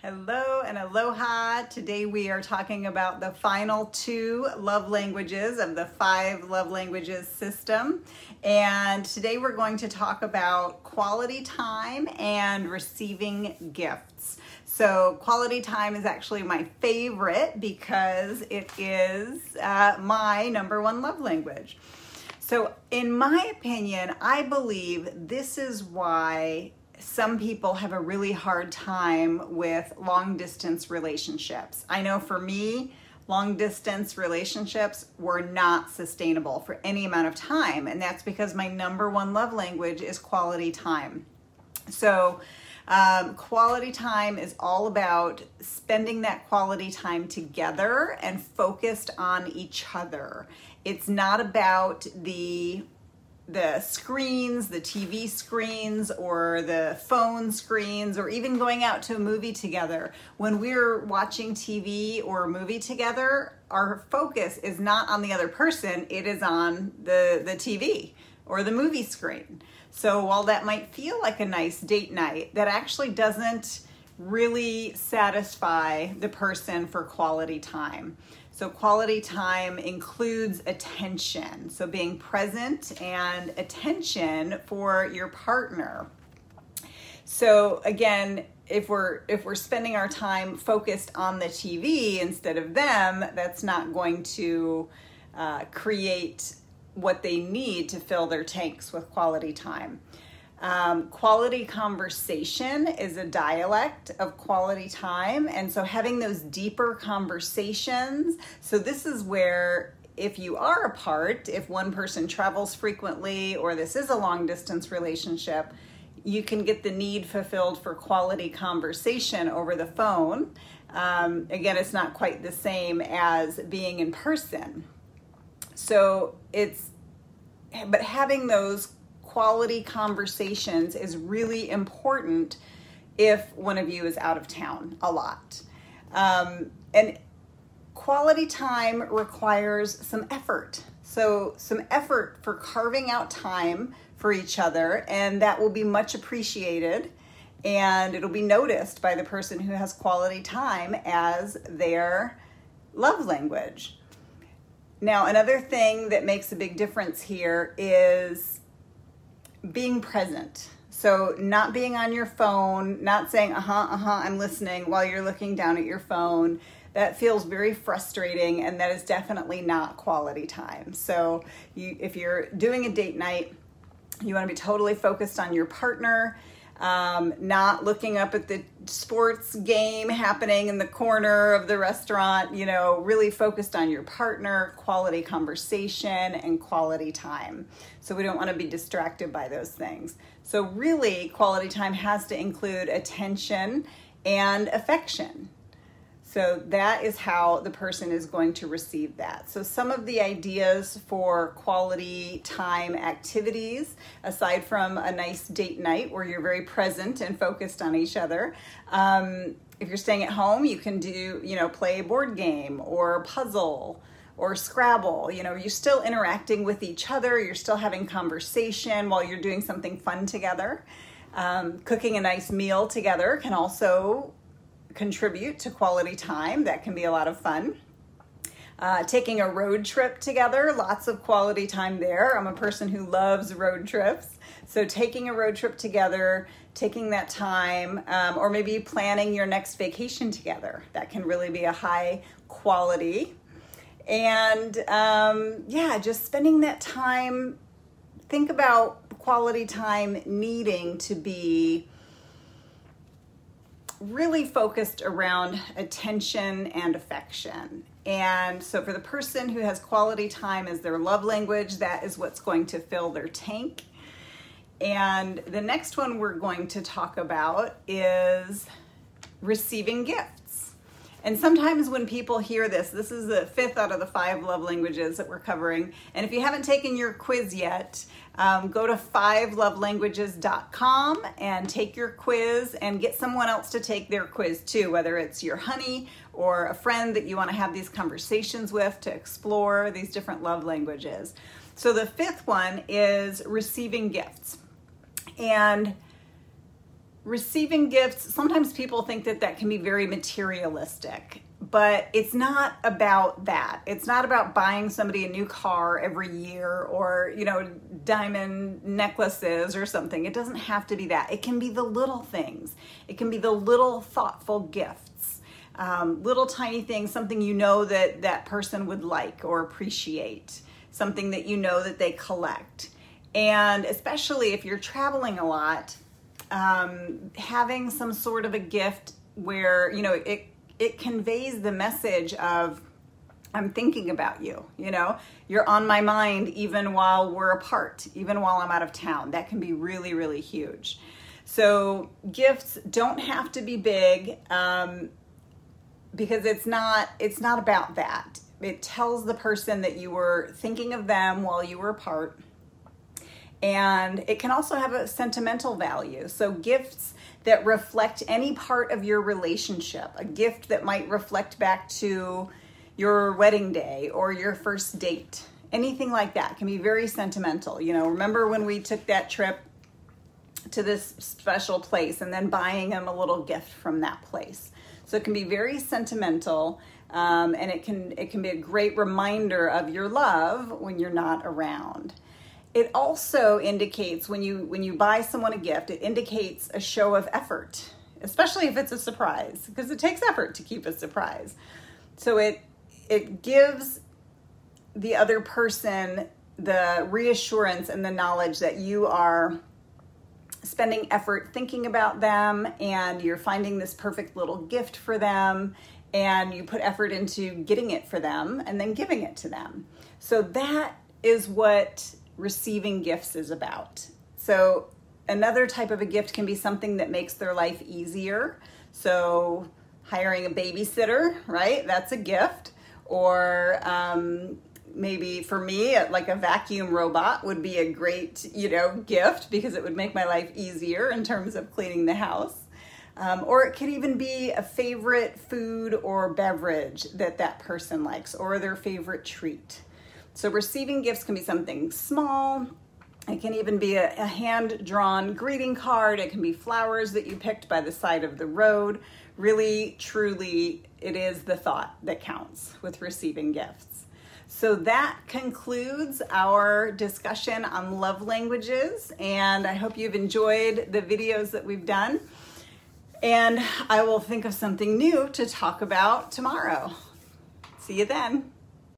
Hello and aloha. Today we are talking about the final two love languages of the five love languages system. And today we're going to talk about quality time and receiving gifts. So, quality time is actually my favorite because it is uh, my number one love language. So, in my opinion, I believe this is why some people have a really hard time with long distance relationships. I know for me, long distance relationships were not sustainable for any amount of time, and that's because my number one love language is quality time. So, um, quality time is all about spending that quality time together and focused on each other. It's not about the the screens, the TV screens, or the phone screens, or even going out to a movie together. When we're watching TV or a movie together, our focus is not on the other person, it is on the, the TV or the movie screen. So while that might feel like a nice date night, that actually doesn't really satisfy the person for quality time. So, quality time includes attention. So, being present and attention for your partner. So, again, if we're if we're spending our time focused on the TV instead of them, that's not going to uh, create what they need to fill their tanks with quality time. Um, quality conversation is a dialect of quality time. And so having those deeper conversations. So, this is where if you are apart, if one person travels frequently or this is a long distance relationship, you can get the need fulfilled for quality conversation over the phone. Um, again, it's not quite the same as being in person. So, it's, but having those quality conversations is really important if one of you is out of town a lot. Um, and quality time requires some effort. So, some effort for carving out time for each other, and that will be much appreciated. And it'll be noticed by the person who has quality time as their love language. Now, another thing that makes a big difference here is being present. So, not being on your phone, not saying, uh huh, uh huh, I'm listening while you're looking down at your phone. That feels very frustrating, and that is definitely not quality time. So, you, if you're doing a date night, you want to be totally focused on your partner um, not looking up at the sports game happening in the corner of the restaurant, you know, really focused on your partner, quality conversation, and quality time. So we don't want to be distracted by those things. So, really, quality time has to include attention and affection. So that is how the person is going to receive that. So, some of the ideas for quality time activities, aside from a nice date night where you're very present and focused on each other, um, if you're staying at home, you can do, you know, play a board game or puzzle or Scrabble. You know, you're still interacting with each other, you're still having conversation while you're doing something fun together. Um, cooking a nice meal together can also contribute to quality time. That can be a lot of fun. Uh, taking a road trip together, lots of quality time there. I'm a person who loves road trips. So, taking a road trip together, taking that time, um, or maybe planning your next vacation together, that can really be a high quality. And um, yeah, just spending that time, think about quality time needing to be really focused around attention and affection. And so, for the person who has quality time as their love language, that is what's going to fill their tank. And the next one we're going to talk about is receiving gifts. And sometimes when people hear this, this is the fifth out of the five love languages that we're covering. And if you haven't taken your quiz yet, um, go to fivelovelanguages.com and take your quiz and get someone else to take their quiz too, whether it's your honey or a friend that you want to have these conversations with to explore these different love languages. So the fifth one is receiving gifts. And receiving gifts, sometimes people think that that can be very materialistic, but it's not about that. It's not about buying somebody a new car every year or, you know, diamond necklaces or something. It doesn't have to be that. It can be the little things, it can be the little thoughtful gifts. Um, little tiny things, something you know that that person would like or appreciate, something that you know that they collect. And especially if you're traveling a lot, um, having some sort of a gift where you know it it conveys the message of I'm thinking about you, you know, you're on my mind even while we're apart, even while I'm out of town. That can be really, really huge. So, gifts don't have to be big um, because it's not it's not about that. It tells the person that you were thinking of them while you were apart and it can also have a sentimental value. So, gifts that reflect any part of your relationship, a gift that might reflect back to your wedding day or your first date, anything like that can be very sentimental. You know, remember when we took that trip to this special place and then buying them a little gift from that place. So, it can be very sentimental. Um, and it can it can be a great reminder of your love when you're not around it also indicates when you when you buy someone a gift it indicates a show of effort especially if it's a surprise because it takes effort to keep a surprise. So it it gives the other person the reassurance and the knowledge that you are spending effort thinking about them and you're finding this perfect little gift for them and you put effort into getting it for them and then giving it to them. So that is what receiving gifts is about. So, another type of a gift can be something that makes their life easier. So, hiring a babysitter, right? That's a gift. Or um, maybe for me, like a vacuum robot would be a great, you know, gift because it would make my life easier in terms of cleaning the house. Um, or it could even be a favorite food or beverage that that person likes, or their favorite treat. So receiving gifts can be something small. It can even be a, a hand drawn greeting card. It can be flowers that you picked by the side of the road. Really, truly, it is the thought that counts with receiving gifts. So that concludes our discussion on love languages, and I hope you've enjoyed the videos that we've done. And I will think of something new to talk about tomorrow. See you then.